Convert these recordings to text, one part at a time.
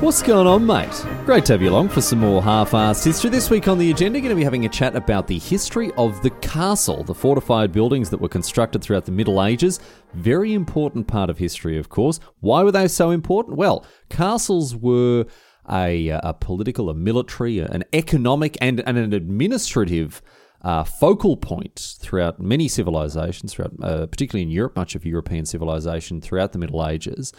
What's going on, mate? Great to have you along for some more half-assed history. This week on the agenda, going to be having a chat about the history of the castle, the fortified buildings that were constructed throughout the Middle Ages. Very important part of history, of course. Why were they so important? Well, castles were a, a political, a military, an economic, and, and an administrative uh, focal point throughout many civilizations, throughout, uh, particularly in Europe, much of European civilization throughout the Middle Ages.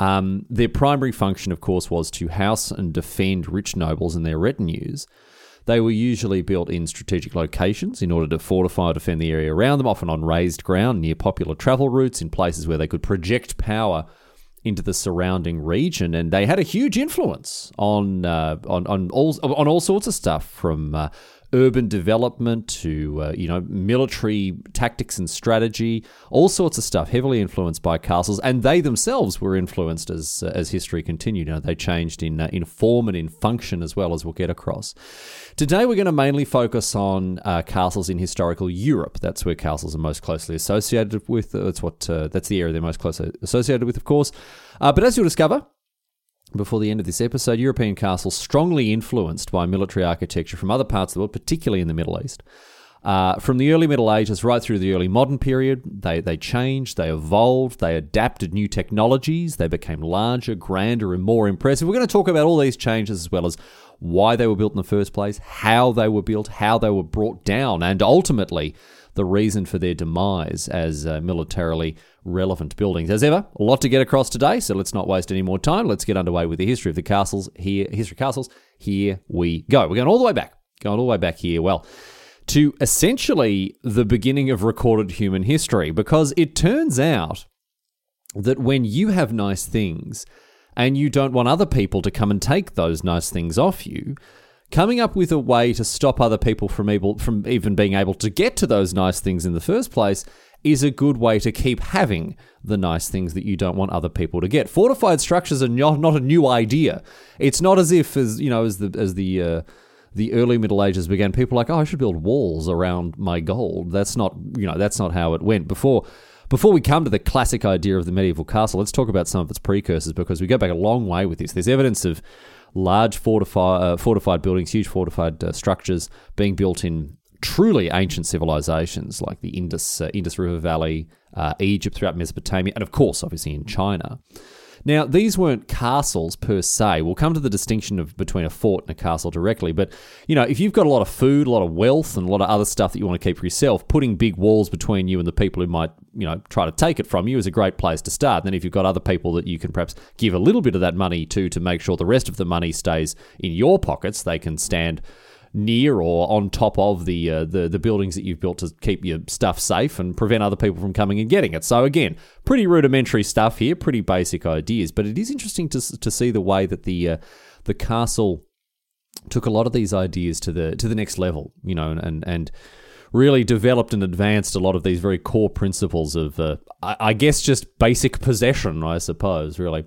Um, their primary function, of course, was to house and defend rich nobles and their retinues. They were usually built in strategic locations in order to fortify or defend the area around them, often on raised ground near popular travel routes, in places where they could project power into the surrounding region, and they had a huge influence on uh, on on all on all sorts of stuff from uh, urban development to uh, you know military tactics and strategy, all sorts of stuff, heavily influenced by castles, and they themselves were influenced as uh, as history continued. You know, they changed in uh, in form and in function as well as we'll get across. Today, we're going to mainly focus on uh, castles in historical Europe. That's where castles are most closely associated with. That's what uh, that's the area they're most closely associated with, of course. Uh, but as you'll discover, before the end of this episode, European castles strongly influenced by military architecture from other parts of the world, particularly in the Middle East. Uh, from the early Middle Ages right through the early modern period, they, they changed, they evolved, they adapted new technologies, they became larger, grander, and more impressive. We're going to talk about all these changes as well as why they were built in the first place, how they were built, how they were brought down, and ultimately the reason for their demise as uh, militarily relevant buildings. As ever, a lot to get across today, so let's not waste any more time. Let's get underway with the history of the castles here. History of castles. Here we go. We're going all the way back. Going all the way back here. Well, to essentially the beginning of recorded human history, because it turns out that when you have nice things and you don't want other people to come and take those nice things off you, coming up with a way to stop other people from able from even being able to get to those nice things in the first place is a good way to keep having the nice things that you don't want other people to get. Fortified structures are not, not a new idea. It's not as if as you know as the as the uh, the early Middle Ages began, people like, oh, I should build walls around my gold. That's not you know that's not how it went before. Before we come to the classic idea of the medieval castle, let's talk about some of its precursors because we go back a long way with this. There's evidence of large fortified, uh, fortified buildings, huge fortified uh, structures being built in truly ancient civilizations like the Indus, uh, Indus River Valley, uh, Egypt, throughout Mesopotamia, and of course, obviously in China. Now, these weren't castles per se. We'll come to the distinction of between a fort and a castle directly. But, you know, if you've got a lot of food, a lot of wealth, and a lot of other stuff that you want to keep for yourself, putting big walls between you and the people who might, you know, try to take it from you is a great place to start. And then if you've got other people that you can perhaps give a little bit of that money to to make sure the rest of the money stays in your pockets, they can stand near or on top of the uh, the the buildings that you've built to keep your stuff safe and prevent other people from coming and getting it. So again, pretty rudimentary stuff here, pretty basic ideas, but it is interesting to to see the way that the uh, the castle took a lot of these ideas to the to the next level, you know, and and really developed and advanced a lot of these very core principles of, uh, I, I guess, just basic possession, I suppose, really.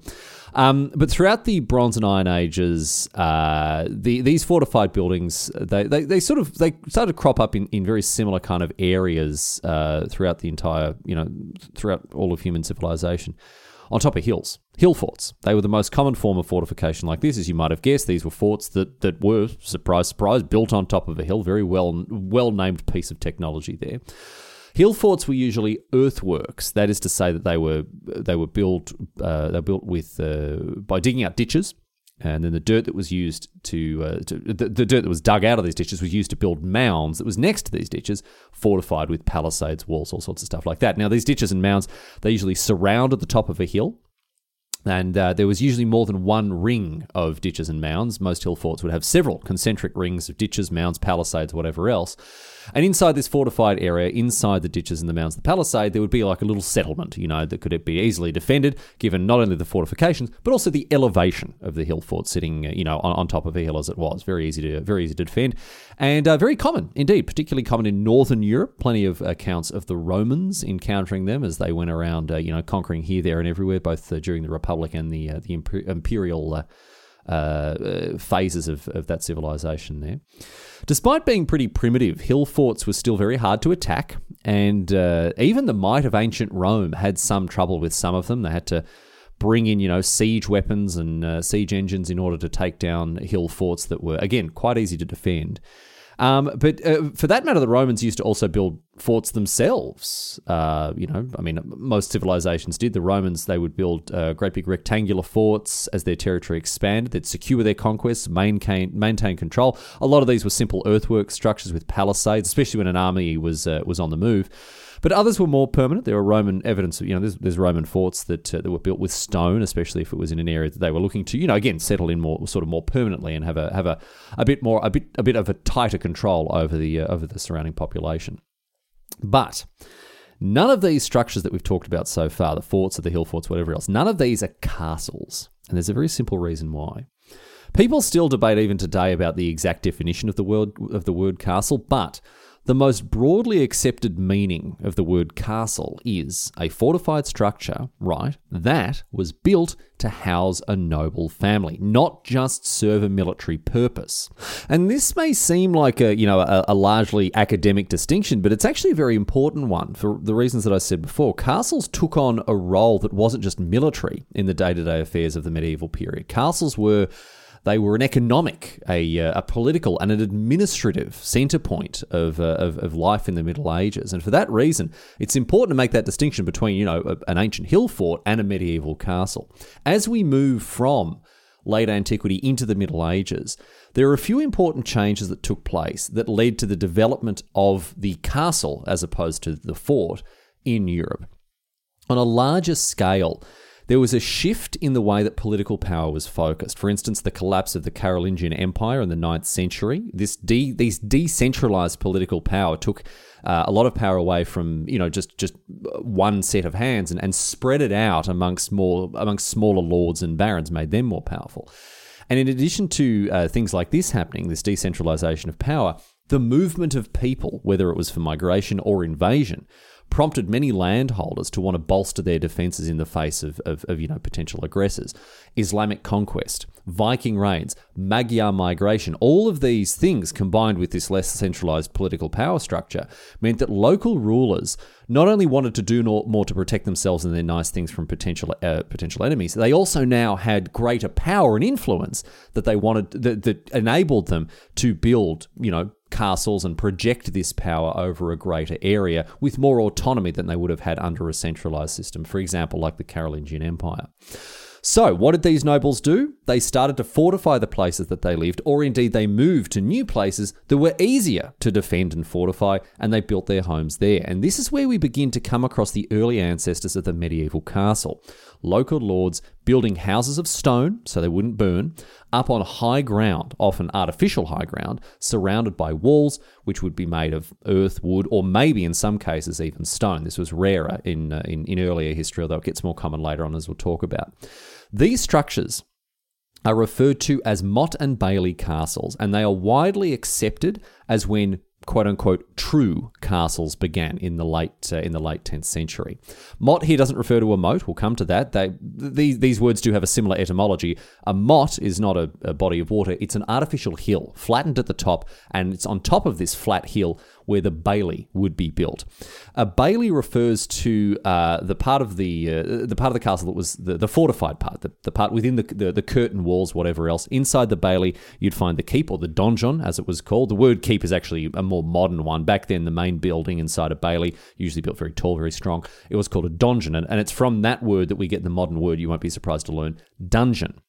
Um, but throughout the Bronze and Iron Ages, uh, the, these fortified buildings they, they, they, sort of they started to crop up in, in very similar kind of areas uh, throughout the entire you know throughout all of human civilization. On top of hills, hill forts. They were the most common form of fortification like this, as you might have guessed. These were forts that, that were, surprise, surprise, built on top of a hill. Very well well named piece of technology there. Hill forts were usually earthworks. That is to say that they were they were built uh, they were built with uh, by digging out ditches, and then the dirt that was used to, uh, to the, the, dirt that was dug out of these ditches was used to build mounds that was next to these ditches, fortified with palisades, walls, all sorts of stuff like that. Now these ditches and mounds they usually surrounded the top of a hill. And uh, there was usually more than one ring of ditches and mounds. Most hill forts would have several concentric rings of ditches, mounds, palisades, whatever else. And inside this fortified area, inside the ditches and the mounds of the palisade, there would be like a little settlement, you know, that could be easily defended, given not only the fortifications, but also the elevation of the hill fort sitting, uh, you know, on, on top of a hill as it was. Very easy to, very easy to defend. And uh, very common, indeed, particularly common in northern Europe. Plenty of accounts of the Romans encountering them as they went around, uh, you know, conquering here, there, and everywhere, both uh, during the Republic and the, uh, the imperial uh, uh, phases of, of that civilization there. Despite being pretty primitive, hill forts were still very hard to attack, and uh, even the might of ancient Rome had some trouble with some of them. They had to bring in, you know, siege weapons and uh, siege engines in order to take down hill forts that were, again, quite easy to defend. Um, but uh, for that matter, the Romans used to also build forts themselves. Uh, you know, I mean, most civilizations did. The Romans, they would build uh, great big rectangular forts as their territory expanded. They'd secure their conquests, maintain, maintain control. A lot of these were simple earthwork structures with palisades, especially when an army was uh, was on the move. But others were more permanent. There were Roman evidence, you know, there's, there's Roman forts that, uh, that were built with stone, especially if it was in an area that they were looking to, you know, again, settle in more, sort of more permanently and have a have a, a bit more, a bit a bit of a tighter control over the uh, over the surrounding population. But none of these structures that we've talked about so far, the forts or the hill forts, whatever else, none of these are castles, and there's a very simple reason why. People still debate even today about the exact definition of the word of the word castle, but the most broadly accepted meaning of the word castle is a fortified structure, right, that was built to house a noble family, not just serve a military purpose. And this may seem like a, you know, a, a largely academic distinction, but it's actually a very important one for the reasons that I said before. Castles took on a role that wasn't just military in the day-to-day affairs of the medieval period. Castles were they were an economic, a, uh, a political, and an administrative centre point of, uh, of, of, life in the Middle Ages. And for that reason, it's important to make that distinction between, you know, an ancient hill fort and a medieval castle. As we move from late antiquity into the Middle Ages, there are a few important changes that took place that led to the development of the castle as opposed to the fort in Europe. On a larger scale, there was a shift in the way that political power was focused. For instance, the collapse of the Carolingian Empire in the 9th century. This de- these decentralized political power took uh, a lot of power away from you know just just one set of hands and, and spread it out amongst more amongst smaller lords and barons, made them more powerful. And in addition to uh, things like this happening, this decentralization of power, the movement of people, whether it was for migration or invasion, prompted many landholders to want to bolster their defences in the face of, of, of, you know potential aggressors. Islamic conquest, Viking raids, Magyar migration, all of these things combined with this less centralised political power structure meant that local rulers not only wanted to do more to protect themselves and their nice things from potential uh, potential enemies, they also now had greater power and influence that they wanted that, that enabled them to build, you know, castles and project this power over a greater area with more autonomy than they would have had under a centralized system, for example, like the Carolingian Empire. So, what did these nobles do? They started to fortify the places that they lived, or indeed they moved to new places that were easier to defend and fortify, and they built their homes there. And this is where we begin to come across the early ancestors of the medieval castle. Local lords building houses of stone so they wouldn't burn, up on high ground, often artificial high ground, surrounded by walls which would be made of earth, wood, or maybe in some cases even stone. This was rarer in, uh, in, in earlier history, although it gets more common later on as we'll talk about. These structures are referred to as motte and bailey castles, and they are widely accepted as when quote unquote true castles began in the late uh, in the late 10th century. Motte here doesn't refer to a moat. We'll come to that. They, these these words do have a similar etymology. A motte is not a, a, body of water. It's an artificial hill, flattened at the top, and it's on top of this flat hill where the bailey would be built. A bailey refers to uh, the part of the uh, the part of the castle that was the, the fortified part, the, the part within the, the, the curtain walls, whatever else. Inside the bailey, you'd find the keep or the donjon, as it was called. The word keep is actually a more modern one. Back then, the main building inside a bailey, usually built very tall, very strong, it was called a donjon, and, and it's from that word that we get the modern word. You won't be surprised to learn dungeon.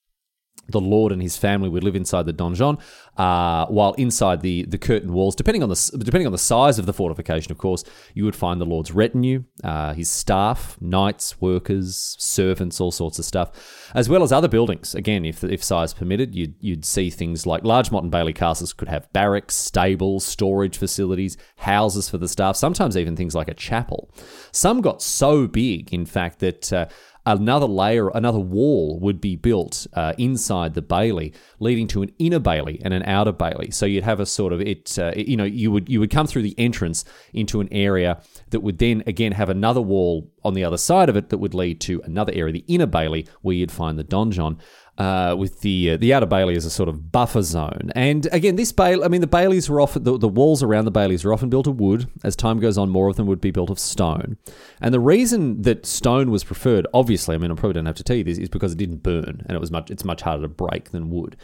The lord and his family would live inside the donjon, uh, while inside the the curtain walls, depending on the depending on the size of the fortification, of course, you would find the lord's retinue, uh, his staff, knights, workers, servants, all sorts of stuff, as well as other buildings. Again, if if size permitted, you'd you'd see things like large Motte and Bailey castles could have barracks, stables, storage facilities, houses for the staff, sometimes even things like a chapel. Some got so big, in fact, that uh, another layer, another wall would be built uh, inside the bailey, leading to an inner bailey and an outer bailey. So you'd have a sort of it, uh, you know, you would you would come through the entrance into an area that would then again have another wall on the other side of it that would lead to another area, the inner bailey, where you'd find the donjon uh, with the uh, the outer bailey as a sort of buffer zone. And again, this bailey, I mean, the baileys were often the, the walls around the baileys were often built of wood. As time goes on, more of them would be built of stone. And the reason that stone was preferred, obviously, I mean, I probably don't have to tell you this, is because it didn't burn and it was much it's much harder to break than wood.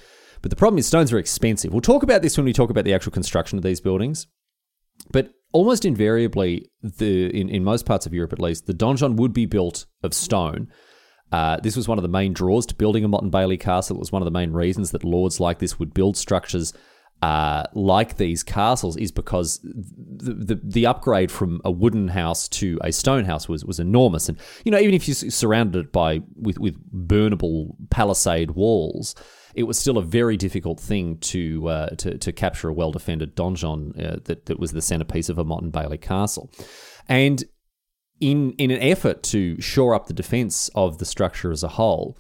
But the problem is stones are expensive. We'll talk about this when we talk about the actual construction of these buildings. But almost invariably, the in, in most parts of Europe at least, the donjon would be built of stone uh, this was one of the main draws to building a Motte and Bailey castle. It was one of the main reasons that lords like this would build structures uh, like these castles is because the, the, the upgrade from a wooden house to a stone house was was enormous, and you know even if you surrounded it by with with burnable palisade walls, it was still a very difficult thing to uh, to, to capture a well defended donjon uh, that that was the centerpiece of a Motte and Bailey castle, and in in an effort to shore up the defense of the structure as a whole,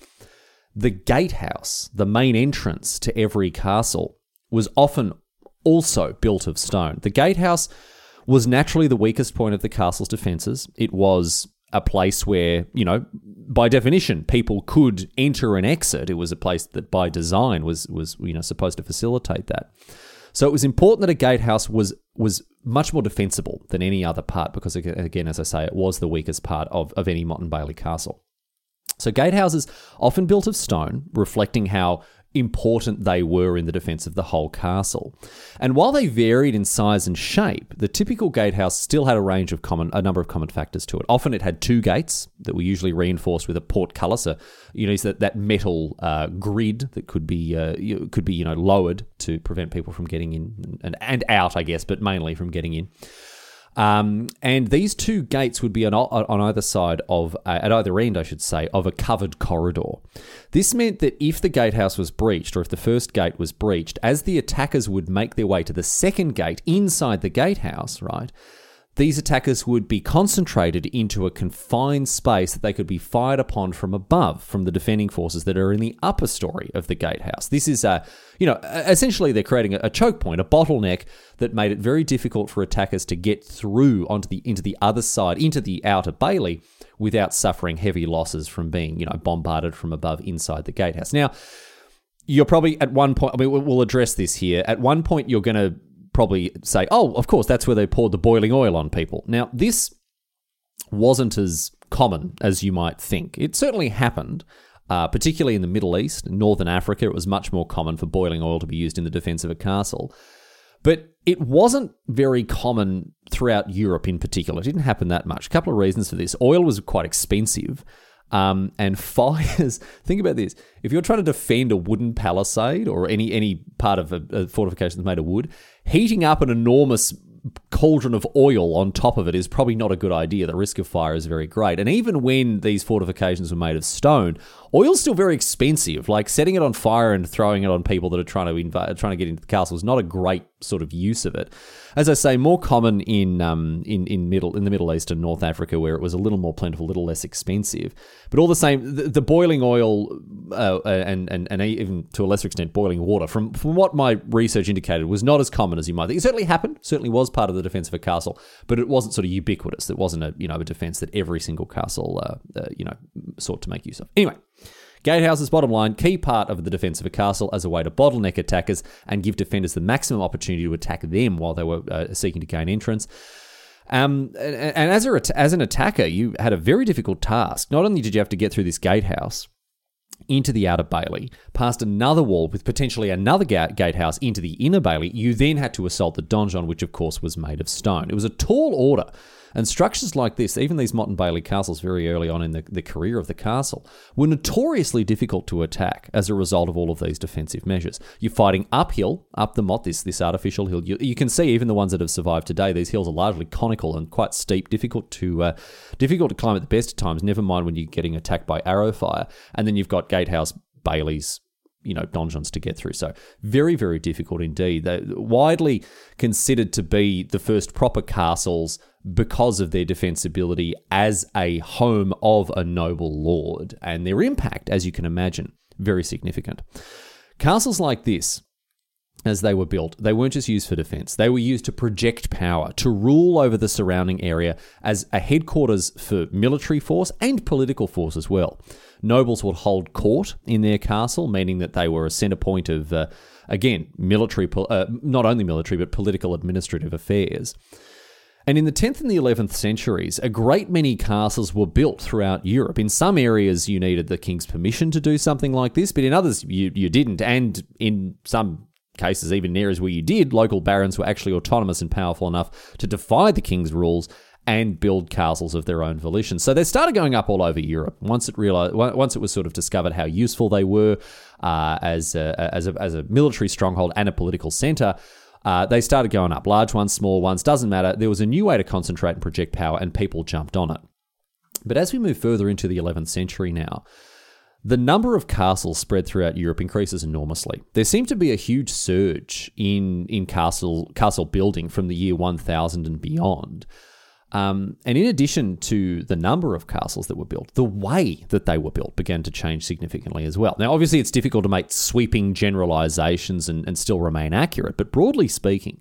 the gatehouse, the main entrance to every castle, was often also built of stone. The gatehouse was naturally the weakest point of the castle's defenses. It was a place where, you know, by definition, people could enter and exit. It was a place that by design was was, you know, supposed to facilitate that. So it was important that a gatehouse was was much more defensible than any other part because, again, as I say, it was the weakest part of, of any Motte and Bailey castle. So gatehouses, often built of stone, reflecting how important they were in the defense of the whole castle. And while they varied in size and shape, the typical gatehouse still had a range of common, a number of common factors to it. Often it had two gates that were usually reinforced with a portcullis, a, you know, that, that metal uh, grid that could be uh, could be you know lowered to prevent people from getting in and, and out, I guess, but mainly from getting in. Um, and these two gates would be on, on either side of, uh, at either end, I should say, of a covered corridor. This meant that if the gatehouse was breached, or if the first gate was breached, as the attackers would make their way to the second gate inside the gatehouse, right, these attackers would be concentrated into a confined space that they could be fired upon from above from the defending forces that are in the upper story of the gatehouse. This is a, you know, essentially they're creating a choke point, a bottleneck that made it very difficult for attackers to get through onto the into the other side, into the outer bailey, without suffering heavy losses from being, you know, bombarded from above inside the gatehouse. Now, you're probably at one point. I mean, we'll address this here. At one point, you're going to probably say, oh, of course, that's where they poured the boiling oil on people. Now, this wasn't as common as you might think. It certainly happened, uh, particularly in the Middle East, Northern Africa. It was much more common for boiling oil to be used in the defense of a castle. But it wasn't very common throughout Europe in particular. It didn't happen that much. A couple of reasons for this. Oil was quite expensive. Um, and fires. Think about this: if you're trying to defend a wooden palisade or any any part of a, a fortification that's made of wood, heating up an enormous cauldron of oil on top of it is probably not a good idea. The risk of fire is very great. And even when these fortifications were made of stone, oil's still very expensive. Like setting it on fire and throwing it on people that are trying to trying to get into the castle is not a great sort of use of it. As I say, more common in um, in in middle in the Middle East and North Africa, where it was a little more plentiful, a little less expensive. But all the same, the, the boiling oil uh, and, and and even to a lesser extent, boiling water, from from what my research indicated, was not as common as you might think. It certainly happened, certainly was part of the defense of a castle, but it wasn't sort of ubiquitous. It wasn't a you know a defense that every single castle uh, uh, you know sought to make use of. Anyway. Gatehouse's bottom line, key part of the defense of a castle as a way to bottleneck attackers and give defenders the maximum opportunity to attack them while they were uh, seeking to gain entrance. Um, and, as, a, as an attacker, you had a very difficult task. Not only did you have to get through this gatehouse, into the outer bailey, past another wall with potentially another ga- gatehouse into the inner bailey, you then had to assault the donjon, which of course was made of stone. It was a tall order. And structures like this, even these Motte and Bailey castles very early on in the, the career of the castle, were notoriously difficult to attack as a result of all of these defensive measures. You're fighting uphill, up the Motte, this, this artificial hill. You, you can see even the ones that have survived today, these hills are largely conical and quite steep, difficult to uh, difficult to climb at the best of times, never mind when you're getting attacked by arrow fire. And then you've got gatehouse, Bailey's, you know donjons to get through. So very very difficult indeed. They're widely considered to be the first proper castles because of their defensibility as a home of a noble lord and their impact, as you can imagine, very significant. Castles like this as they were built, they weren't just used for defense. They were used to project power, to rule over the surrounding area as a headquarters for military force and political force as well. Nobles would hold court in their castle, meaning that they were a center point of, uh, again, military, uh, not only military, but political administrative affairs. And in the 10th and the 11th centuries, a great many castles were built throughout Europe. In some areas, you needed the king's permission to do something like this, but in others, you, you didn't. And in some cases, even in areas where you did, local barons were actually autonomous and powerful enough to defy the king's rules and build castles of their own volition. So they started going up all over Europe. Once it realized, once it was sort of discovered how useful they were uh, as a, as a, as a military stronghold and a political center. Uh, they started going up, large ones, small ones, doesn't matter. There was a new way to concentrate and project power, and people jumped on it. But as we move further into the 11th century now, the number of castles spread throughout Europe increases enormously. There seemed to be a huge surge in, in castle, castle building from the year 1000 and beyond. Um, and in addition to the number of castles that were built, the way that they were built began to change significantly as well. Now, obviously, it's difficult to make sweeping generalizations and, and still remain accurate, but broadly speaking,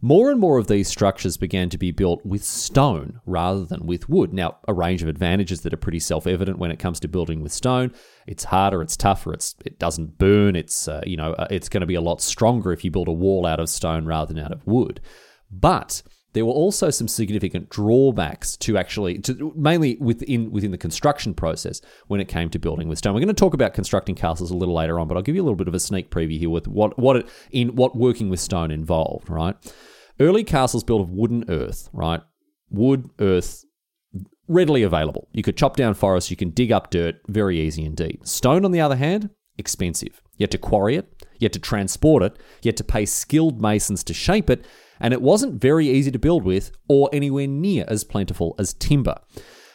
more and more of these structures began to be built with stone rather than with wood. Now, a range of advantages that are pretty self-evident when it comes to building with stone. It's harder, it's tougher, it's it doesn't burn. It's uh, you know uh, it's going to be a lot stronger if you build a wall out of stone rather than out of wood. But there were also some significant drawbacks to actually, to, mainly within within the construction process when it came to building with stone. We're going to talk about constructing castles a little later on, but I'll give you a little bit of a sneak preview here with what what it in what working with stone involved. Right, early castles built of wooden earth. Right, wood, earth, readily available. You could chop down forests, you can dig up dirt, very easy indeed. Stone, on the other hand, expensive. You had to quarry it, you had to transport it, you had to pay skilled masons to shape it and it wasn't very easy to build with or anywhere near as plentiful as timber.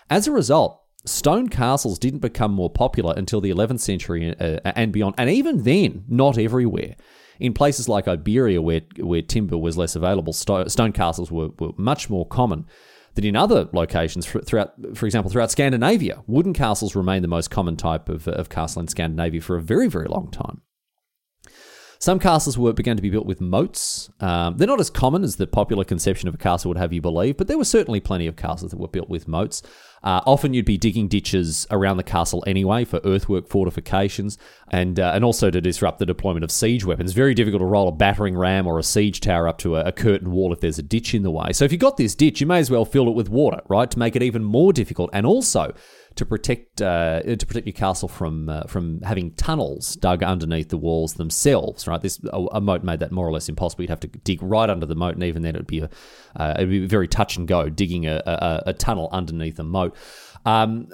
As a result, stone castles didn't become more popular until the 11th century uh, and beyond, and even then, not everywhere. In places like Iberia, where, where timber was less available, stone castles were, were much more common than in other locations throughout, for example, throughout Scandinavia. Wooden castles remained the most common type of, of castle in Scandinavia for a very, very long time. Some castles were began to be built with moats. Um, they're not as common as the popular conception of a castle would have you believe, but there were certainly plenty of castles that were built with moats. Uh, often you'd be digging ditches around the castle anyway for earthwork fortifications and uh, and also to disrupt the deployment of siege weapons. Very difficult to roll a battering ram or a siege tower up to a, a curtain wall if there's a ditch in the way. So if you got this ditch, you may as well fill it with water, right, to make it even more difficult. And also to protect uh, to protect your castle from uh, from having tunnels dug underneath the walls themselves. Right, this a, a, moat made that more or less impossible. You'd have to dig right under the moat, and even then it'd be a uh, it'd be very touch and go digging a, a, a tunnel underneath a moat. Um,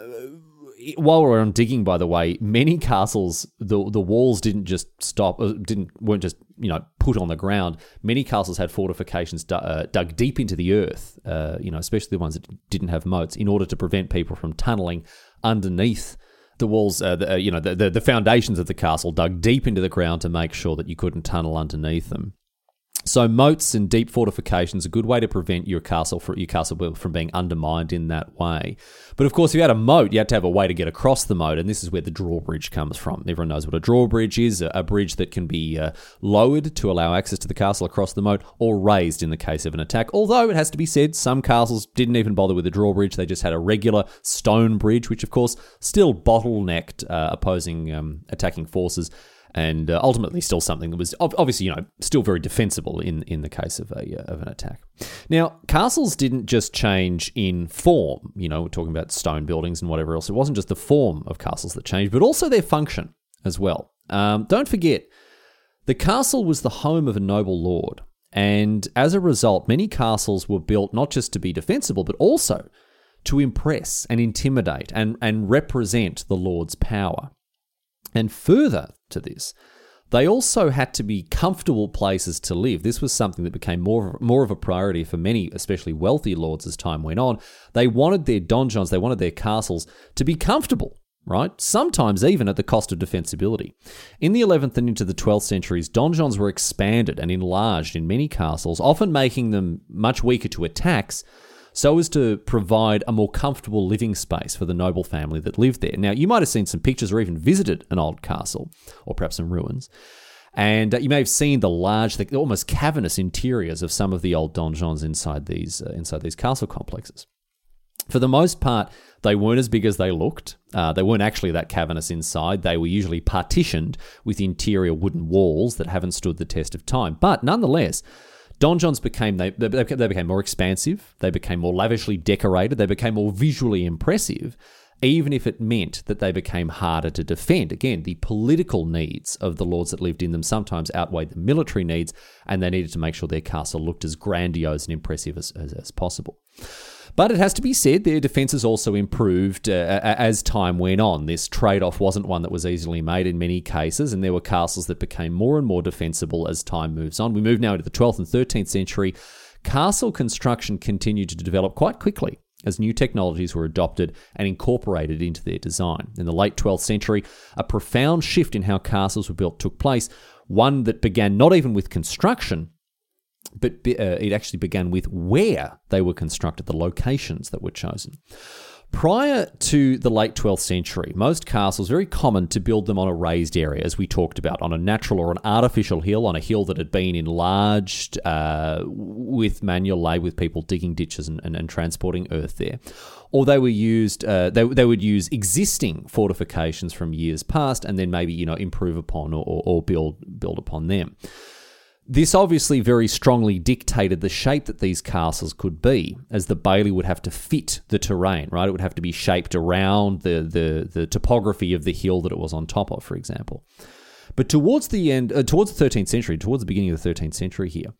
while we're on digging, by the way, many castles the the walls didn't just stop, uh, didn't weren't just you know put on the ground. Many castles had fortifications d- uh, dug deep into the earth, uh, you know, especially the ones that didn't have moats, in order to prevent people from tunneling underneath the walls. Uh, the, uh, you know, the, the the foundations of the castle dug deep into the ground to make sure that you couldn't tunnel underneath them. So moats and deep fortifications a good way to prevent your castle for your castle from being undermined in that way. But of course, if you had a moat, you had to have a way to get across the moat, and this is where the drawbridge comes from. Everyone knows what a drawbridge is: a bridge that can be uh, lowered to allow access to the castle across the moat, or raised in the case of an attack. Although it has to be said, some castles didn't even bother with a drawbridge; they just had a regular stone bridge, which of course still bottlenecked uh, opposing um, attacking forces and uh, ultimately still something that was obviously you know still very defensible in in the case of a uh, of an attack. Now castles didn't just change in form. You know, we're talking about stone buildings and whatever else. It wasn't just the form of castles that changed, but also their function as well. Um, don't forget, the castle was the home of a noble lord, and as a result, many castles were built not just to be defensible, but also to impress and intimidate and, and represent the lord's power. And further to this, they also had to be comfortable places to live. This was something that became more, more of a priority for many, especially wealthy lords as time went on. They wanted their donjons, they wanted their castles to be comfortable, right? Sometimes even at the cost of defensibility. In the 11th and into the 12th centuries, donjons were expanded and enlarged in many castles, often making them much weaker to attacks so as to provide a more comfortable living space for the noble family that lived there. Now, you might have seen some pictures or even visited an old castle, or perhaps some ruins. And uh, you may have seen the large, the almost cavernous interiors of some of the old donjons inside these uh, inside these castle complexes. For the most part, they weren't as big as they looked. Uh, they weren't actually that cavernous inside. They were usually partitioned with interior wooden walls that haven't stood the test of time. But nonetheless, Donjons became they, they became more expansive, they became more lavishly decorated, they became more visually impressive, even if it meant that they became harder to defend. Again, the political needs of the lords that lived in them sometimes outweighed the military needs, and they needed to make sure their castle looked as grandiose and impressive as, as, as possible. But it has to be said, their defences also improved uh, as time went on. This trade off wasn't one that was easily made in many cases, and there were castles that became more and more defensible as time moves on. We move now into the 12th and 13th century. Castle construction continued to develop quite quickly as new technologies were adopted and incorporated into their design. In the late 12th century, a profound shift in how castles were built took place, one that began not even with construction, but uh, it actually began with where they were constructed, the locations that were chosen. Prior to the late 12th century, most castles very common to build them on a raised area, as we talked about, on a natural or an artificial hill, on a hill that had been enlarged uh, with manual labour, with people digging ditches and, and, and, transporting earth there. Or they were used, uh, they, they would use existing fortifications from years past and then maybe, you know, improve upon or, or, or build, build upon them. This obviously very strongly dictated the shape that these castles could be, as the bailey would have to fit the terrain, right? It would have to be shaped around the, the, the topography of the hill that it was on top of, for example. But towards the end, uh, towards the 13th century, towards the beginning of the 13th century here,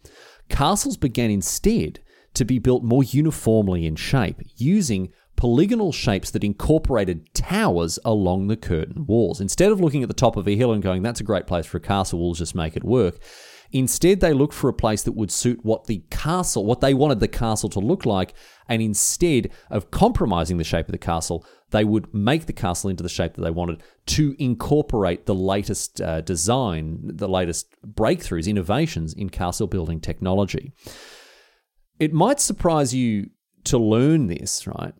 castles began instead to be built more uniformly in shape, using polygonal shapes that incorporated towers along the curtain walls. Instead of looking at the top of a hill and going, that's a great place for a castle, we'll just make it work, Instead, they looked for a place that would suit what the castle, what they wanted the castle to look like, and instead of compromising the shape of the castle, they would make the castle into the shape that they wanted to incorporate the latest uh, design, the latest breakthroughs, innovations in castle building technology. It might surprise you to learn this, right?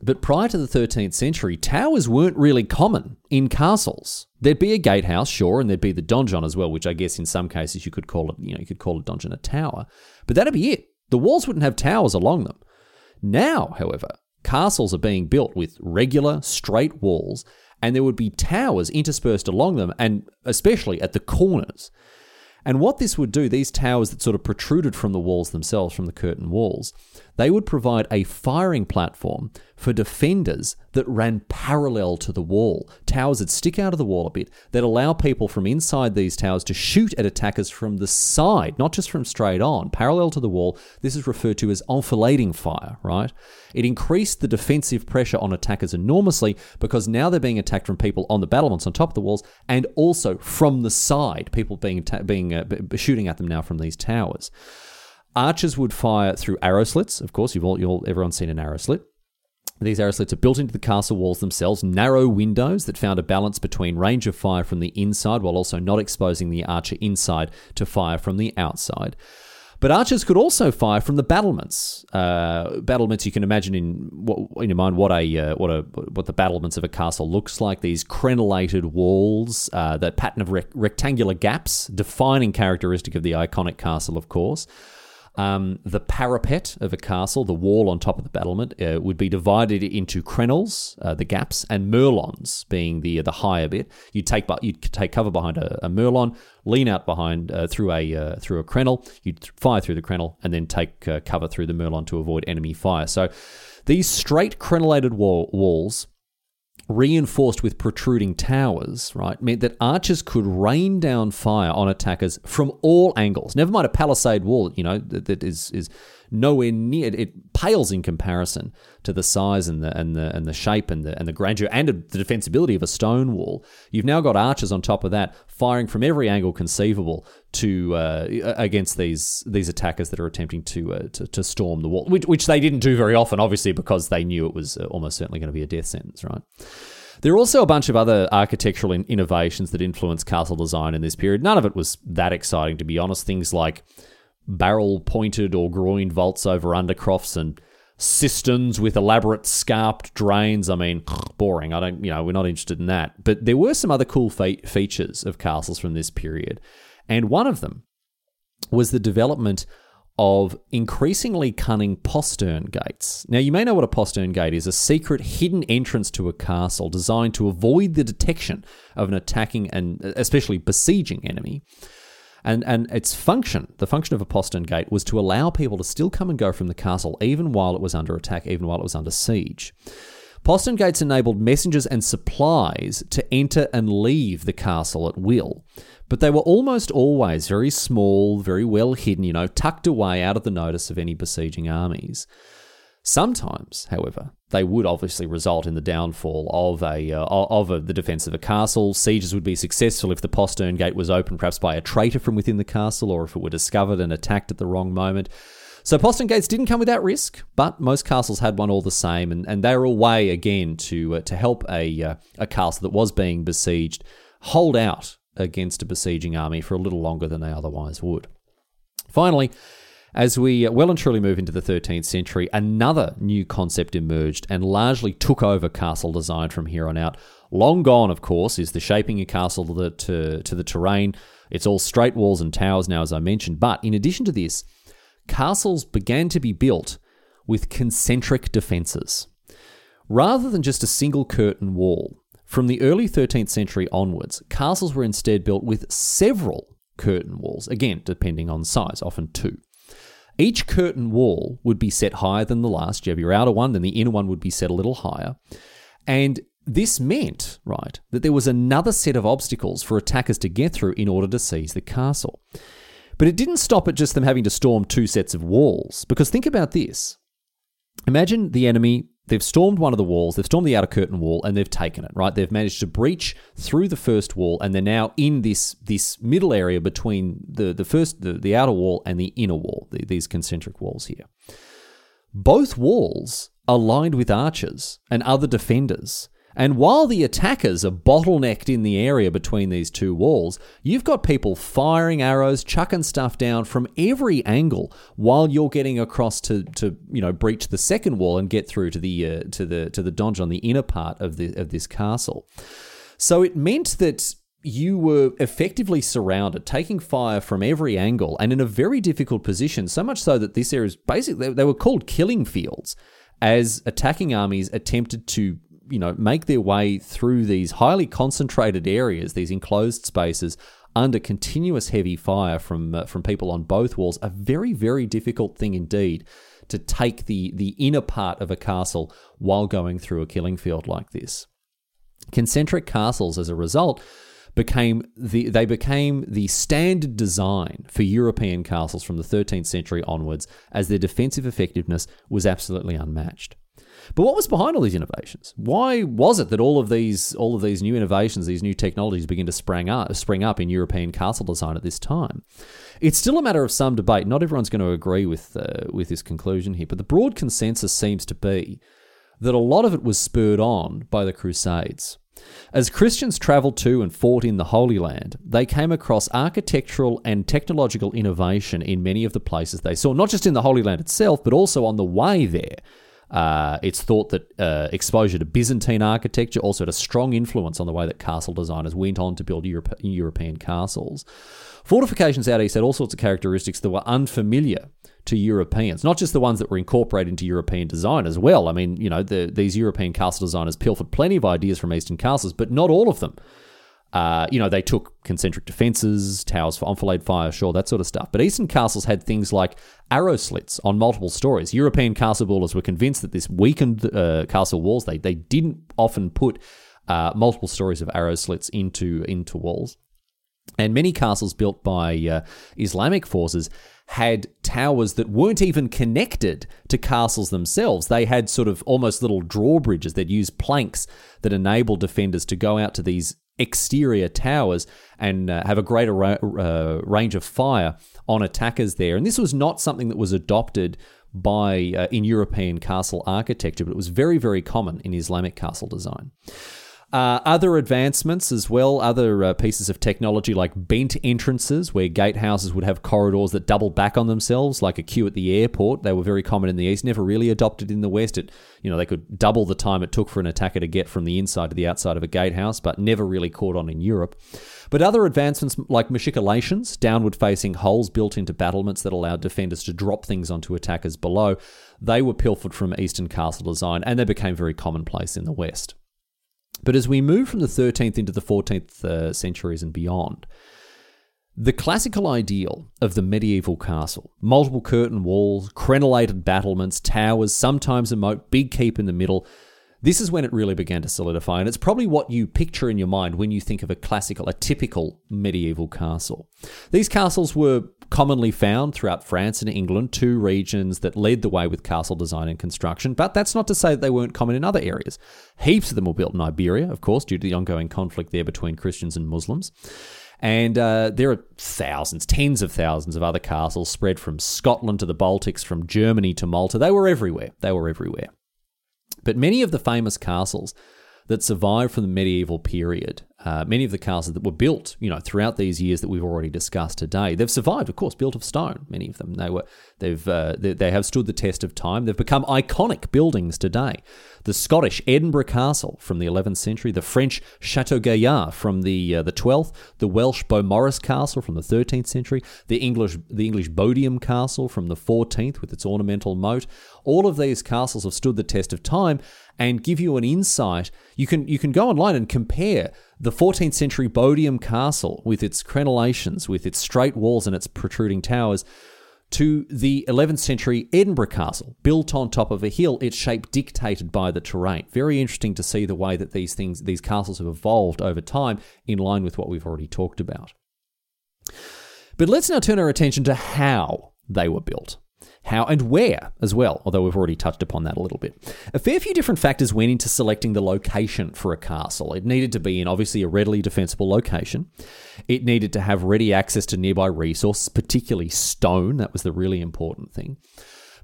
But prior to the 13th century, towers weren't really common in castles. There'd be a gatehouse, sure, and there'd be the donjon as well, which I guess in some cases you could call it, you know, you could call a donjon a tower. But that'd be it. The walls wouldn't have towers along them. Now, however, castles are being built with regular, straight walls, and there would be towers interspersed along them, and especially at the corners. And what this would do, these towers that sort of protruded from the walls themselves, from the curtain walls, they would provide a firing platform for defenders that ran parallel to the wall. Towers that stick out of the wall a bit, that allow people from inside these towers to shoot at attackers from the side, not just from straight on, parallel to the wall. This is referred to as enfilading fire, right? It increased the defensive pressure on attackers enormously because now they're being attacked from people on the battlements on top of the walls and also from the side, people being, being uh, shooting at them now from these towers. Archers would fire through arrow slits. Of course, you've all, you've all everyone's seen an arrow slit. These arrow slits are built into the castle walls themselves, narrow windows that found a balance between range of fire from the inside while also not exposing the archer inside to fire from the outside. But archers could also fire from the battlements. Uh, battlements, you can imagine in in your mind what a uh, what a what the battlements of a castle looks like. These crenellated walls, uh, that pattern of rec- rectangular gaps, defining characteristic of the iconic castle, of course. Um, the parapet of a castle, the wall on top of the battlement, uh, would be divided into crenels, uh, the gaps, and merlons, being the the higher bit. You'd take you'd take cover behind a, a merlon, lean out behind uh, through a uh, through a crenelle. You'd fire through the crenel, and then take uh, cover through the merlon to avoid enemy fire. So these straight crenellated wall, walls reinforced with protruding towers, right, meant that archers could rain down fire on attackers from all angles. Never mind a palisade wall, you know, that, that is is nowhere near it pales in comparison to the size and the and the and the shape and the and the grandeur and the defensibility of a stone wall. You've now got archers on top of that firing from every angle conceivable to uh, against these these attackers that are attempting to, uh, to, to storm the wall, which, which they didn't do very often, obviously because they knew it was uh, almost certainly going to be a death sentence, right? There are also a bunch of other architectural innovations that influenced castle design in this period. None of it was that exciting, to be honest. Things like barrel pointed or groined vaults over undercrofts and cisterns with elaborate scarped drains. I mean, boring. I don't, you know, we're not interested in that. But there were some other cool fe- features of castles from this period. And one of them was the development of increasingly cunning postern gates. Now, you may know what a postern gate is a secret hidden entrance to a castle designed to avoid the detection of an attacking and especially besieging enemy. And, and its function, the function of a postern gate, was to allow people to still come and go from the castle even while it was under attack, even while it was under siege. Postern gates enabled messengers and supplies to enter and leave the castle at will, but they were almost always very small, very well hidden, you know, tucked away out of the notice of any besieging armies. Sometimes, however, they would obviously result in the downfall of a uh, of a, the defense of a castle. Sieges would be successful if the postern gate was opened, perhaps by a traitor from within the castle, or if it were discovered and attacked at the wrong moment. So postern gates didn't come without risk, but most castles had one all the same, and, and they were a way again to uh, to help a uh, a castle that was being besieged hold out against a besieging army for a little longer than they otherwise would. Finally, as we uh, well and truly move into the 13th century, another new concept emerged and largely took over castle design from here on out. Long gone, of course, is the shaping a castle to the, to, to the terrain. It's all straight walls and towers now, as I mentioned. But in addition to this, castles began to be built with concentric defences. Rather than just a single curtain wall, from the early 13th century onwards, castles were instead built with several curtain walls, again, depending on size, often two. Each curtain wall would be set higher than the last. You have your outer one, then the inner one would be set a little higher. And this meant, right, that there was another set of obstacles for attackers to get through in order to seize the castle. But it didn't stop at just them having to storm two sets of walls. Because think about this. Imagine the enemy they've stormed one of the walls, they've stormed the outer curtain wall, and they've taken it, right? They've managed to breach through the first wall, and they're now in this this middle area between the, the first the, the outer wall and the inner wall, the, these concentric walls here. Both walls are lined with archers and other defenders. And while the attackers are bottlenecked in the area between these two walls, you've got people firing arrows, chucking stuff down from every angle while you're getting across to, to you know breach the second wall and get through to the uh, to the to the donjon on the inner part of the of this castle. So it meant that you were effectively surrounded, taking fire from every angle and in a very difficult position, so much so that this area is basically, they were called killing fields as attacking armies attempted to you know, make their way through these highly concentrated areas, these enclosed spaces, under continuous heavy fire from uh, from people on both walls, a very very difficult thing indeed to take the the inner part of a castle while going through a killing field like this. Concentric castles, as a result, became the they became the standard design for European castles from the 13th century onwards, as their defensive effectiveness was absolutely unmatched. But what was behind all these innovations? Why was it that all of these all of these new innovations, these new technologies begin to spring up, spring up in European castle design at this time? It's still a matter of some debate. Not everyone's going to agree with uh, with this conclusion here, but the broad consensus seems to be that a lot of it was spurred on by the Crusades. As Christians travelled to and fought in the Holy Land, they came across architectural and technological innovation in many of the places they saw, not just in the Holy Land itself, but also on the way there Uh, it's thought that uh, exposure to Byzantine architecture also had a strong influence on the way that castle designers went on to build Europe- European castles. Fortifications out east had all sorts of characteristics that were unfamiliar to Europeans, not just the ones that were incorporated into European design as well. I mean, you know, the, these European castle designers pilfered plenty of ideas from Eastern castles, but not all of them. Uh, you know, they took concentric defenses, towers for enfilade fire, sure, that sort of stuff. But Eastern castles had things like arrow slits on multiple stories. European castle builders were convinced that this weakened uh, castle walls. They they didn't often put uh, multiple stories of arrow slits into into walls. And many castles built by uh, Islamic forces had towers that weren't even connected to castles themselves. They had sort of almost little drawbridges that used planks that enabled defenders to go out to these exterior towers and uh, have a greater ra- uh, range of fire on attackers there. And this was not something that was adopted by uh, in European castle architecture, but it was very, very common in Islamic castle design. Uh, other advancements as well, other uh, pieces of technology like bent entrances, where gatehouses would have corridors that double back on themselves, like a queue at the airport. They were very common in the east, never really adopted in the west. It, you know, they could double the time it took for an attacker to get from the inside to the outside of a gatehouse, but never really caught on in Europe. But other advancements like machicolations, downward facing holes built into battlements that allowed defenders to drop things onto attackers below, they were pilfered from Eastern castle design and they became very commonplace in the West. But as we move from the 13th into the 14th uh, centuries and beyond, the classical ideal of the medieval castle multiple curtain walls, crenellated battlements, towers, sometimes a moat, big keep in the middle this is when it really began to solidify, and it's probably what you picture in your mind when you think of a classical, a typical medieval castle. These castles were commonly found throughout France and England, two regions that led the way with castle design and construction, but that's not to say that they weren't common in other areas. Heaps of them were built in Iberia, of course, due to the ongoing conflict there between Christians and Muslims. And uh, there are thousands, tens of thousands of other castles spread from Scotland to the Baltics, from Germany to Malta. They were everywhere. They were everywhere. But many of the famous castles that survived from the medieval period, uh, many of the castles that were built, you know, throughout these years that we've already discussed today, they've survived, of course, built of stone. Many of them, they were, they've, uh, they, they have stood the test of time. They've become iconic buildings today. The Scottish Edinburgh Castle from the 11th century, the French Chateau Gaillard from the uh, the 12th, the Welsh Beaumaris Castle from the 13th century, the English the English Bodiam Castle from the 14th with its ornamental moat. All of these castles have stood the test of time and give you an insight. You can you can go online and compare the 14th century Bodiam Castle with its crenellations, with its straight walls and its protruding towers, to the 11th century Edinburgh Castle, built on top of a hill, its shape dictated by the terrain. Very interesting to see the way that these things, these castles have evolved over time in line with what we've already talked about. But let's now turn our attention to how they were built how and where as well, although we've already touched upon that a little bit. A fair few different factors went into selecting the location for a castle. It needed to be in obviously a readily defensible location. It needed to have ready access to nearby resources, particularly stone. That was the really important thing.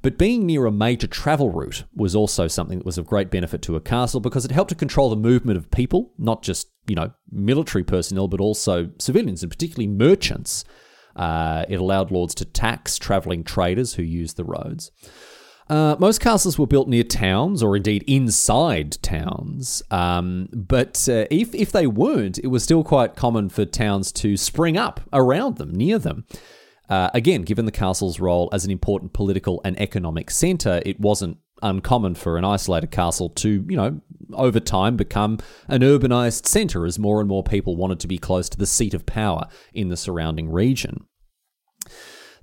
But being near a major travel route was also something that was of great benefit to a castle because it helped to control the movement of people, not just, you know, military personnel, but also civilians and particularly merchants uh, it allowed lords to tax travelling traders who used the roads. Uh, most castles were built near towns or indeed inside towns, um, but uh, if, if they weren't, it was still quite common for towns to spring up around them, near them. Uh, again, given the castle's role as an important political and economic centre, it wasn't uncommon for an isolated castle to, you know, over time become an urbanized center as more and more people wanted to be close to the seat of power in the surrounding region.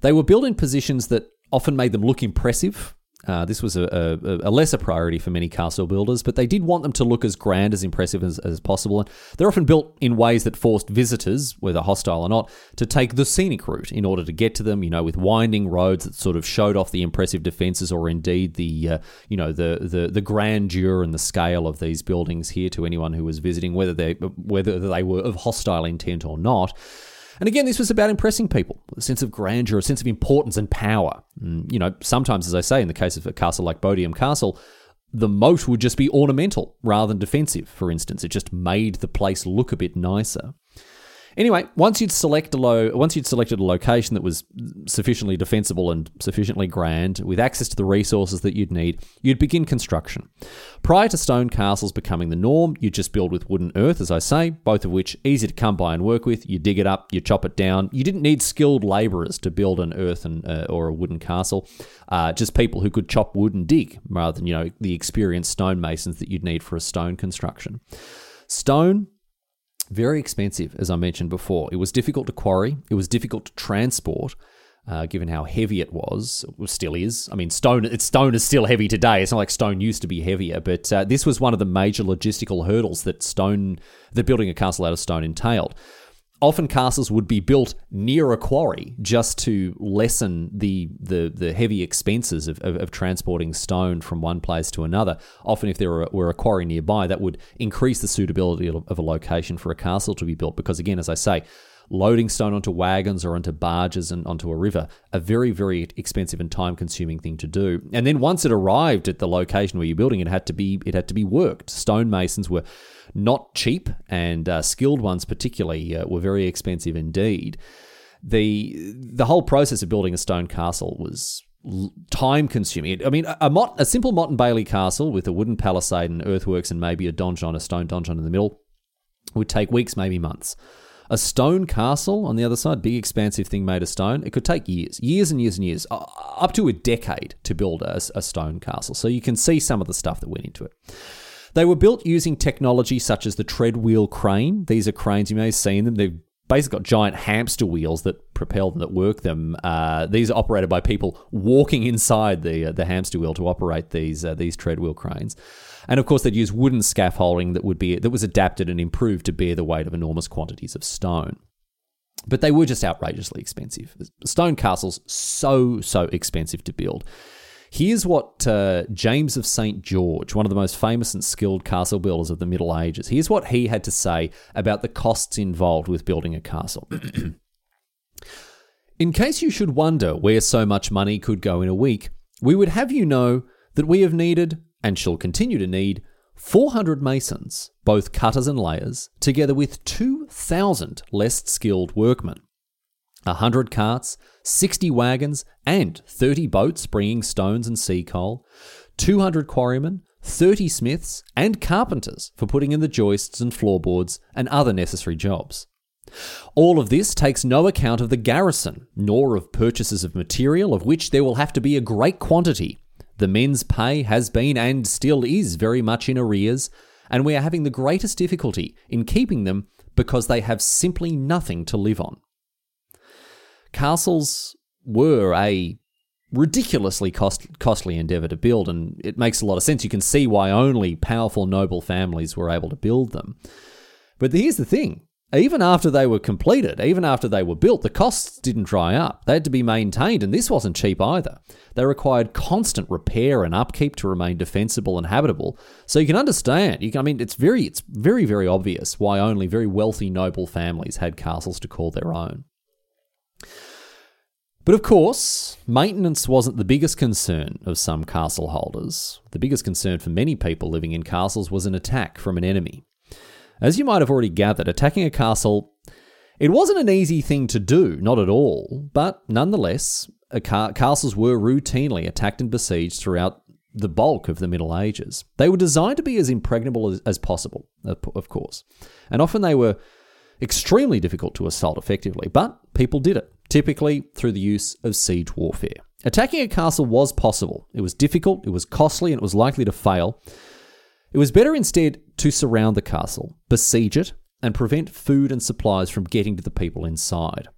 They were built in positions that often made them look impressive uh, this was a, a, a, lesser priority for many castle builders, but they did want them to look as grand, as impressive as, as possible. And they're often built in ways that forced visitors, whether hostile or not, to take the scenic route in order to get to them. You know, with winding roads that sort of showed off the impressive defenses, or indeed the uh, you know the, the the grandeur and the scale of these buildings here to anyone who was visiting, whether they whether they were of hostile intent or not. And again, this was about impressing people, a sense of grandeur, a sense of importance and power. And, mm, you know, sometimes, as I say, in the case of a castle like Bodiam Castle, the moat would just be ornamental rather than defensive, for instance. It just made the place look a bit nicer. Anyway, once you'd select a lo- once you'd selected a location that was sufficiently defensible and sufficiently grand, with access to the resources that you'd need, you'd begin construction. Prior to stone castles becoming the norm, you'd just build with wood and earth, as I say, both of which easy to come by and work with. You dig it up, you chop it down. You didn't need skilled labourers to build an earth and uh, or a wooden castle. Uh, just people who could chop wood and dig, rather than you know the experienced stonemasons that you'd need for a stone construction. Stone very expensive, as I mentioned before. It was difficult to quarry, it was difficult to transport. Uh, given how heavy it was, it still is. I mean, stone. It's stone is still heavy today. It's not like stone used to be heavier, but uh, this was one of the major logistical hurdles that stone, that building a castle out of stone entailed often castles would be built near a quarry just to lessen the the, the heavy expenses of, of, of transporting stone from one place to another. Often, if there were, were a quarry nearby, that would increase the suitability of, a location for a castle to be built. Because, again, as I say, loading stone onto wagons or onto barges and onto a river, a very, very expensive and time consuming thing to do. And then once it arrived at the location where you're building, it had to be it had to be worked. Stonemasons were not cheap, and uh, skilled ones particularly uh, were very expensive indeed. The the whole process of building a stone castle was time consuming. I mean, a, mot, a simple Motte and Bailey castle with a wooden palisade and earthworks and maybe a donjon, a stone donjon in the middle, would take weeks, maybe months. A stone castle on the other side, big expansive thing made of stone, it could take years, years and years and years, up to a decade to build a, a stone castle. So you can see some of the stuff that went into it. They were built using technology such as the treadwheel crane. These are cranes, you may have seen them. They've basically got giant hamster wheels that propel them, that work them. Uh, these are operated by people walking inside the uh, the hamster wheel to operate these uh, these tread wheel cranes. And of course, they'd use wooden scaffolding that would be that was adapted and improved to bear the weight of enormous quantities of stone. But they were just outrageously expensive. Stone castles so so expensive to build. Here's what uh, James of St. George, one of the most famous and skilled castle builders of the Middle Ages, here's what he had to say about the costs involved with building a castle. in case you should wonder where so much money could go in a week, we would have you know that we have needed, and shall continue to need, 400 masons, both cutters and layers, together with 2,000 less skilled workmen. 100 carts, 60 wagons, and 30 boats bringing stones and sea coal, 200 quarrymen, 30 smiths, and carpenters for putting in the joists and floorboards and other necessary jobs. All of this takes no account of the garrison, nor of purchases of material, of which there will have to be a great quantity. The men's pay has been and still is very much in arrears, and we are having the greatest difficulty in keeping them because they have simply nothing to live on castles were a ridiculously cost, costly endeavor to build, and it makes a lot of sense. You can see why only powerful noble families were able to build them. But here's the thing even after they were completed, even after they were built, the costs didn't dry up. They had to be maintained, and this wasn't cheap either. They required constant repair and upkeep to remain defensible and habitable. So you can understand. You can, I mean, it's very, it's very, very obvious why only very wealthy noble families had castles to call their own. But of course, maintenance wasn't the biggest concern of some castle holders. The biggest concern for many people living in castles was an attack from an enemy. As you might have already gathered, attacking a castle it wasn't an easy thing to do, not at all, but nonetheless, ca- castles were routinely attacked and besieged throughout the bulk of the Middle Ages. They were designed to be as impregnable as, as possible, of course, and often they were extremely difficult to assault effectively, but people did it typically through the use of siege warfare. Attacking a castle was possible. It was difficult, it was costly, and it was likely to fail. It was better instead to surround the castle, besiege it, and prevent food and supplies from getting to the people inside.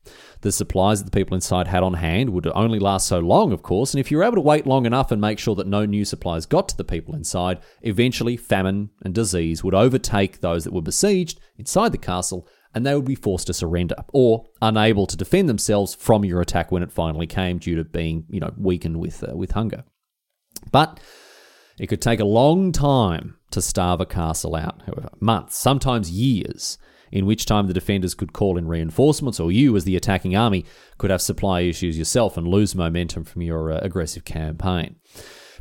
The supplies that the people inside had on hand would only last so long, of course, and if you were able to wait long enough and make sure that no new supplies got to the people inside, eventually famine and disease would overtake those that were besieged inside the castle and they would be forced to surrender or unable to defend themselves from your attack when it finally came due to being, you know, weakened with uh, with hunger. But it could take a long time to starve a castle out, however, months, sometimes years, in which time the defenders could call in reinforcements, or you, as the attacking army, could have supply issues yourself and lose momentum from your uh, aggressive campaign.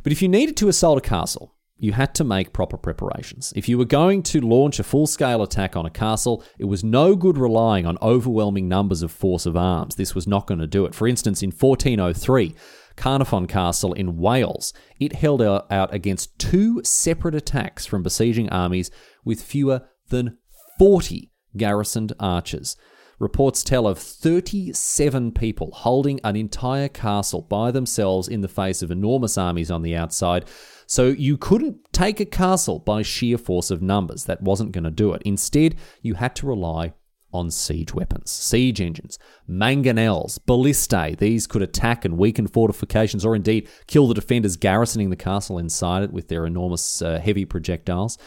But if you needed to assault a castle, you had to make proper preparations. If you were going to launch a full scale attack on a castle, it was no good relying on overwhelming numbers of force of arms. This was not going to do it. For instance, in 1403, Carnarvon Castle in Wales, it held out against two separate attacks from besieging armies with fewer than 40 garrisoned archers. Reports tell of 37 people holding an entire castle by themselves in the face of enormous armies on the outside. So you couldn't take a castle by sheer force of numbers. That wasn't going to do it. Instead, you had to rely on siege weapons, siege engines, mangonels, ballistae. These could attack and weaken fortifications or indeed kill the defenders garrisoning the castle inside it with their enormous uh, heavy projectiles.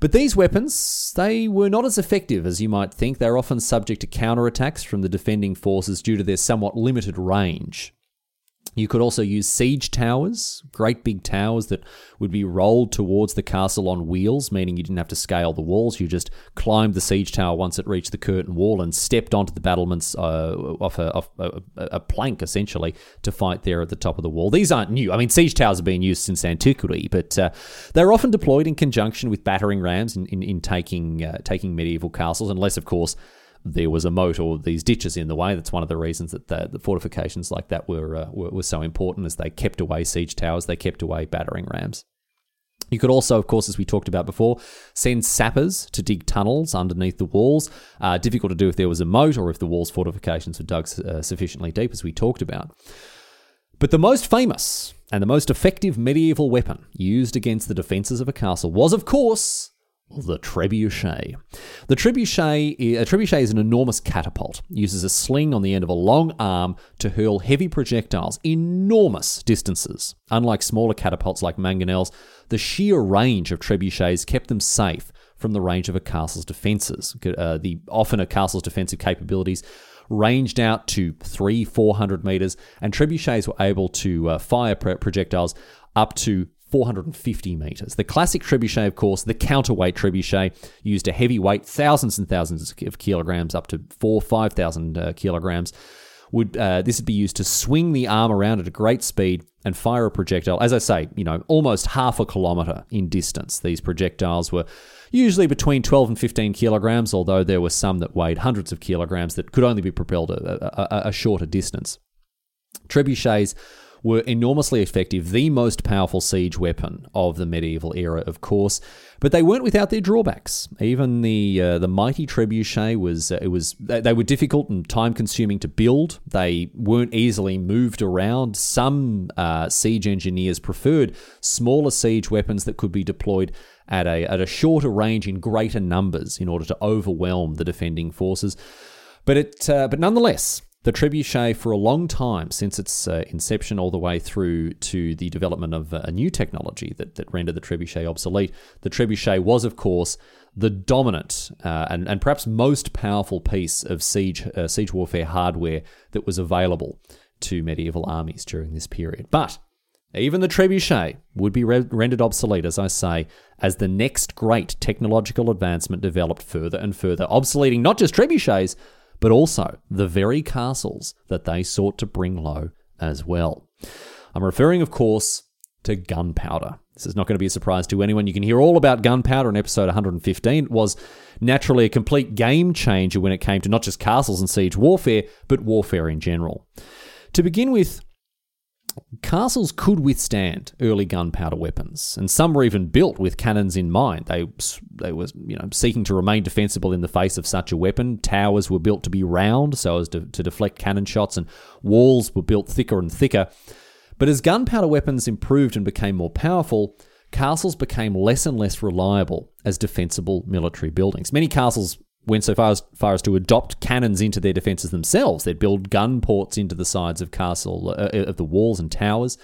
But these weapons, they were not as effective as you might think. They're often subject to counterattacks from the defending forces due to their somewhat limited range. You could also use siege towers, great big towers that would be rolled towards the castle on wheels, meaning you didn't have to scale the walls. You just climbed the siege tower once it reached the curtain wall and stepped onto the battlements uh, off, a, off a, a, plank, essentially, to fight there at the top of the wall. These aren't new. I mean, siege towers have been used since antiquity, but uh, they're often deployed in conjunction with battering rams in, in, in taking, uh, taking medieval castles, unless, of course, there was a moat or these ditches in the way. That's one of the reasons that the, the fortifications like that were, uh, were, were so important, as they kept away siege towers, they kept away battering rams. You could also, of course, as we talked about before, send sappers to dig tunnels underneath the walls. Uh, difficult to do if there was a moat or if the walls' fortifications were dug uh, sufficiently deep, as we talked about. But the most famous and the most effective medieval weapon used against the defences of a castle was, of course, the trebuchet. The trebuchet, a trebuchet is an enormous catapult. It uses a sling on the end of a long arm to hurl heavy projectiles enormous distances. Unlike smaller catapults like mangonels, the sheer range of trebuchets kept them safe from the range of a castle's defences. Uh, the often a castle's defensive capabilities ranged out to three, four hundred meters, and trebuchets were able to uh, fire projectiles up to 450 meters. The classic trebuchet, of course, the counterweight trebuchet, used a heavy weight, thousands and thousands of kilograms, up to four, 5,000 uh, kilograms. Would uh, this would be used to swing the arm around at a great speed and fire a projectile? As I say, you know, almost half a kilometer in distance. These projectiles were usually between 12 and 15 kilograms, although there were some that weighed hundreds of kilograms that could only be propelled a, a, a shorter distance. Trebuchets were enormously effective, the most powerful siege weapon of the medieval era, of course. But they weren't without their drawbacks. Even the uh, the mighty trebuchet was uh, it was they were difficult and time consuming to build. They weren't easily moved around. Some uh, siege engineers preferred smaller siege weapons that could be deployed at a at a shorter range in greater numbers in order to overwhelm the defending forces. But it, uh, but nonetheless, the trebuchet, for a long time, since its uh, inception all the way through to the development of a new technology that, that rendered the trebuchet obsolete, the trebuchet was, of course, the dominant uh, and, and perhaps most powerful piece of siege, uh, siege warfare hardware that was available to medieval armies during this period. But even the trebuchet would be re- rendered obsolete, as I say, as the next great technological advancement developed further and further, obsoleting not just trebuchets, but also the very castles that they sought to bring low as well. I'm referring, of course, to gunpowder. This is not going to be a surprise to anyone. You can hear all about gunpowder in episode 115. It was naturally a complete game changer when it came to not just castles and siege warfare, but warfare in general. To begin with, Castles could withstand early gunpowder weapons, and some were even built with cannons in mind. They they were you know seeking to remain defensible in the face of such a weapon. Towers were built to be round so as to, to deflect cannon shots, and walls were built thicker and thicker. But as gunpowder weapons improved and became more powerful, castles became less and less reliable as defensible military buildings. Many castles went so far as, far as to adopt cannons into their defences themselves. They'd build gun ports into the sides of castle uh, uh, of the walls and towers.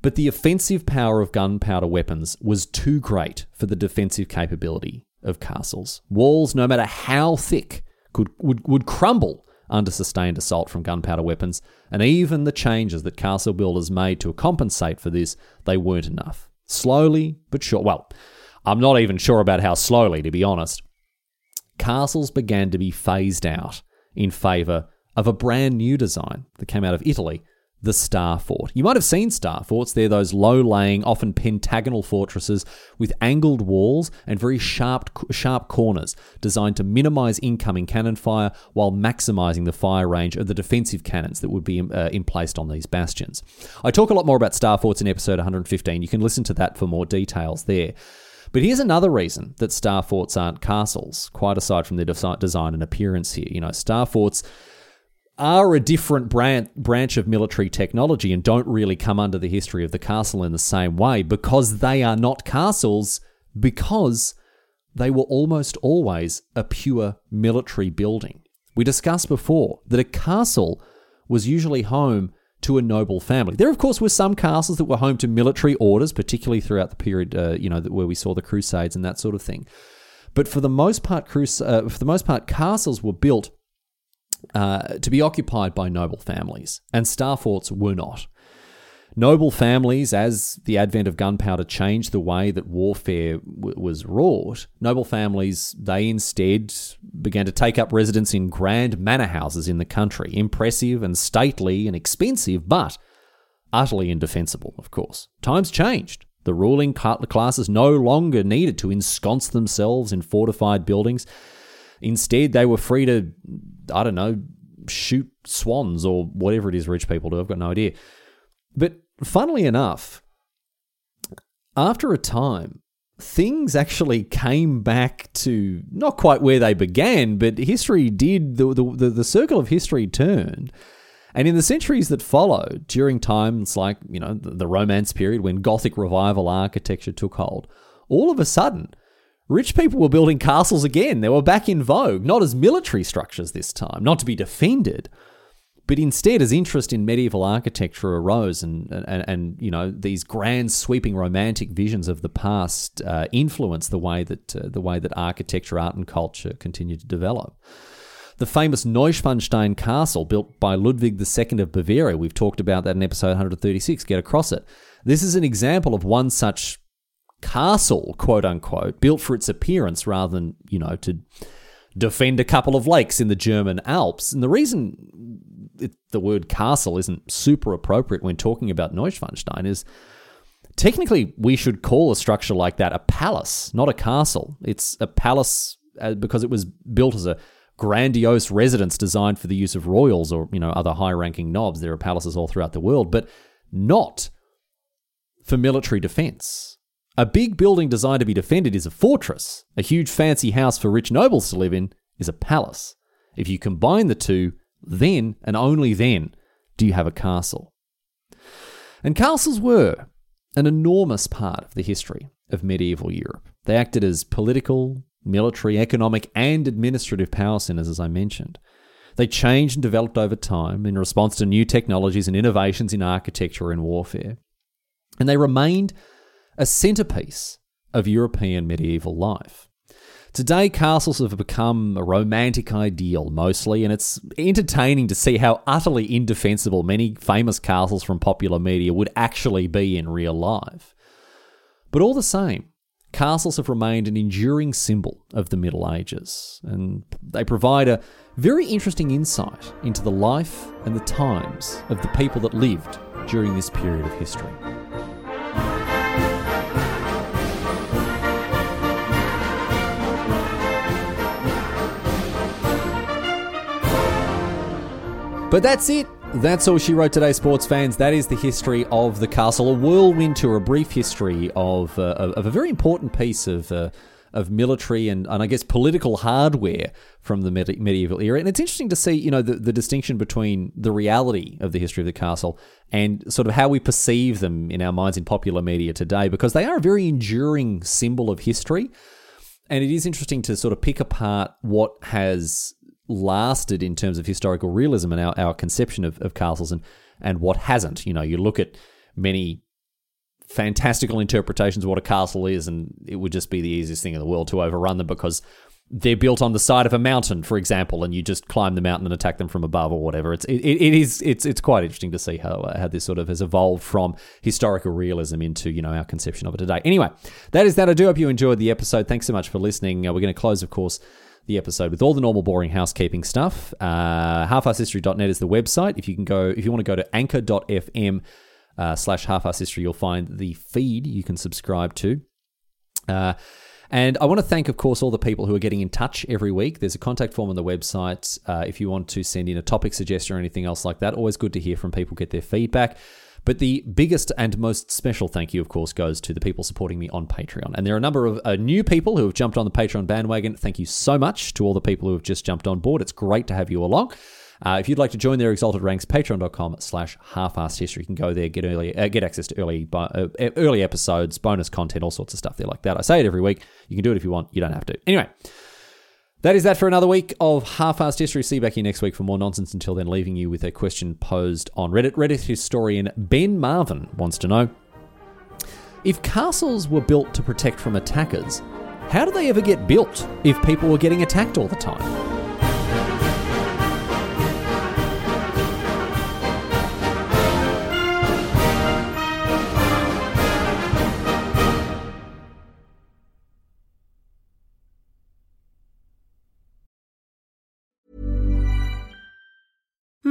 But the offensive power of gunpowder weapons was too great for the defensive capability of castles. Walls, no matter how thick, could would, would crumble under sustained assault from gunpowder weapons, and even the changes that castle builders made to compensate for this, they weren't enough. Slowly but sure. Well, I'm not even sure about how slowly, to be honest castles began to be phased out in favour of a brand new design that came out of Italy the Star Fort. You might have seen Star Forts. They're those low laying, often pentagonal fortresses with angled walls and very sharp, sharp corners designed to minimize incoming cannon fire while maximizing the fire range of the defensive cannons that would be uh, emplaced on these bastions. I talk a lot more about Star Forts in episode 115. You can listen to that for more details there. But here's another reason that star forts aren't castles, quite aside from their design and appearance here. You know, star forts are a different branch of military technology and don't really come under the history of the castle in the same way because they are not castles, because they were almost always a pure military building. We discussed before that a castle was usually home to a noble family. There, of course, were some castles that were home to military orders, particularly throughout the period, uh, you know, where we saw the Crusades and that sort of thing. But for the most part, crus- uh, for the most part, castles were built uh, to be occupied by noble families, and star forts were not. Noble families, as the advent of gunpowder changed the way that warfare w- was wrought, noble families, they instead began to take up residence in grand manor houses in the country, impressive and stately and expensive, but utterly indefensible, of course. Times changed. The ruling classes no longer needed to ensconce themselves in fortified buildings. Instead, they were free to, I don't know, shoot swans or whatever it is rich people do. I've got no idea. But funnily enough, after a time, things actually came back to not quite where they began, but history did, the, the, the circle of history turned. And in the centuries that followed, during times like, you know, the, Romance period when Gothic revival architecture took hold, all of a sudden, rich people were building castles again. They were back in vogue, not as military structures this time, not to be defended, but instead, as interest in medieval architecture arose, and and, and you know these grand, sweeping, romantic visions of the past uh, influenced the way that uh, the way that architecture, art, and culture continued to develop. The famous Neuschwanstein Castle, built by Ludwig II of Bavaria, we've talked about that in episode 136. Get across it. This is an example of one such castle, quote unquote, built for its appearance rather than you know to defend a couple of lakes in the German Alps. And the reason it, the word castle isn't super appropriate when talking about Neuschwanstein is technically we should call a structure like that a palace, not a castle. It's a palace uh, because it was built as a grandiose residence designed for the use of royals or you know other high-ranking nobs. There are palaces all throughout the world, but not for military defense. A big building designed to be defended is a fortress. A huge fancy house for rich nobles to live in is a palace. If you combine the two, then, and only then, do you have a castle. And castles were an enormous part of the history of medieval Europe. They acted as political, military, economic, and administrative power centers, as I mentioned. They changed and developed over time in response to new technologies and innovations in architecture and warfare. And they remained a centerpiece of European medieval life. Today, castles have become a romantic ideal mostly, and it's entertaining to see how utterly indefensible many famous castles from popular media would actually be in real life. But all the same, castles have remained an enduring symbol of the Middle Ages, and they provide a very interesting insight into the life and the times of the people that lived during this period of history. But that's it. That's all she wrote today, sports fans. That is the history of the castle, a whirlwind tour, a brief history of uh, of a very important piece of. Uh, of military and, and I guess political hardware from the medieval era. And it's interesting to see, you know, the, the distinction between the reality of the history of the castle and sort of how we perceive them in our minds in popular media today, because they are a very enduring symbol of history. And it is interesting to sort of pick apart what has lasted in terms of historical realism and our, our conception of, of castles and, and what hasn't. You know, you look at many fantastical interpretations of what a castle is, and it would just be the easiest thing in the world to overrun them because they're built on the side of a mountain, for example, and you just climb the mountain and attack them from above or whatever. It's it, it is it's it's quite interesting to see how uh, how this sort of has evolved from historical realism into you know our conception of it today. Anyway, that is that. I do hope you enjoyed the episode. Thanks so much for listening. Uh, we're going to close, of course the episode with all the normal boring housekeeping stuff. Uh, halfarsedhistory.net is the website. If you can go, if you want to go to anchor.fm uh, slash halfasshistory, you'll find the feed you can subscribe to. Uh, and I want to thank, of course, all the people who are getting in touch every week. There's a contact form on the website uh, if you want to send in a topic suggestion or anything else like that. Always good to hear from people, get their feedback. But the biggest and most special thank you, of course, goes to the people supporting me on Patreon. And there are a number of uh, new people who have jumped on the Patreon bandwagon. Thank you so much to all the people who have just jumped on board. It's great to have you along. Uh, if you'd like to join their exalted ranks, patreon.com slash half-arsed history. You can go there, get early, uh, get access to early uh, early episodes, bonus content, all sorts of stuff there like that. I say it every week. You can do it if you want. You don't have to. Anyway, that is that for another week of half-arsed history. See you back here next week for more nonsense. Until then, leaving you with a question posed on Reddit. Reddit historian Ben Marvin wants to know, if castles were built to protect from attackers, how do they ever get built if people were getting attacked all the time?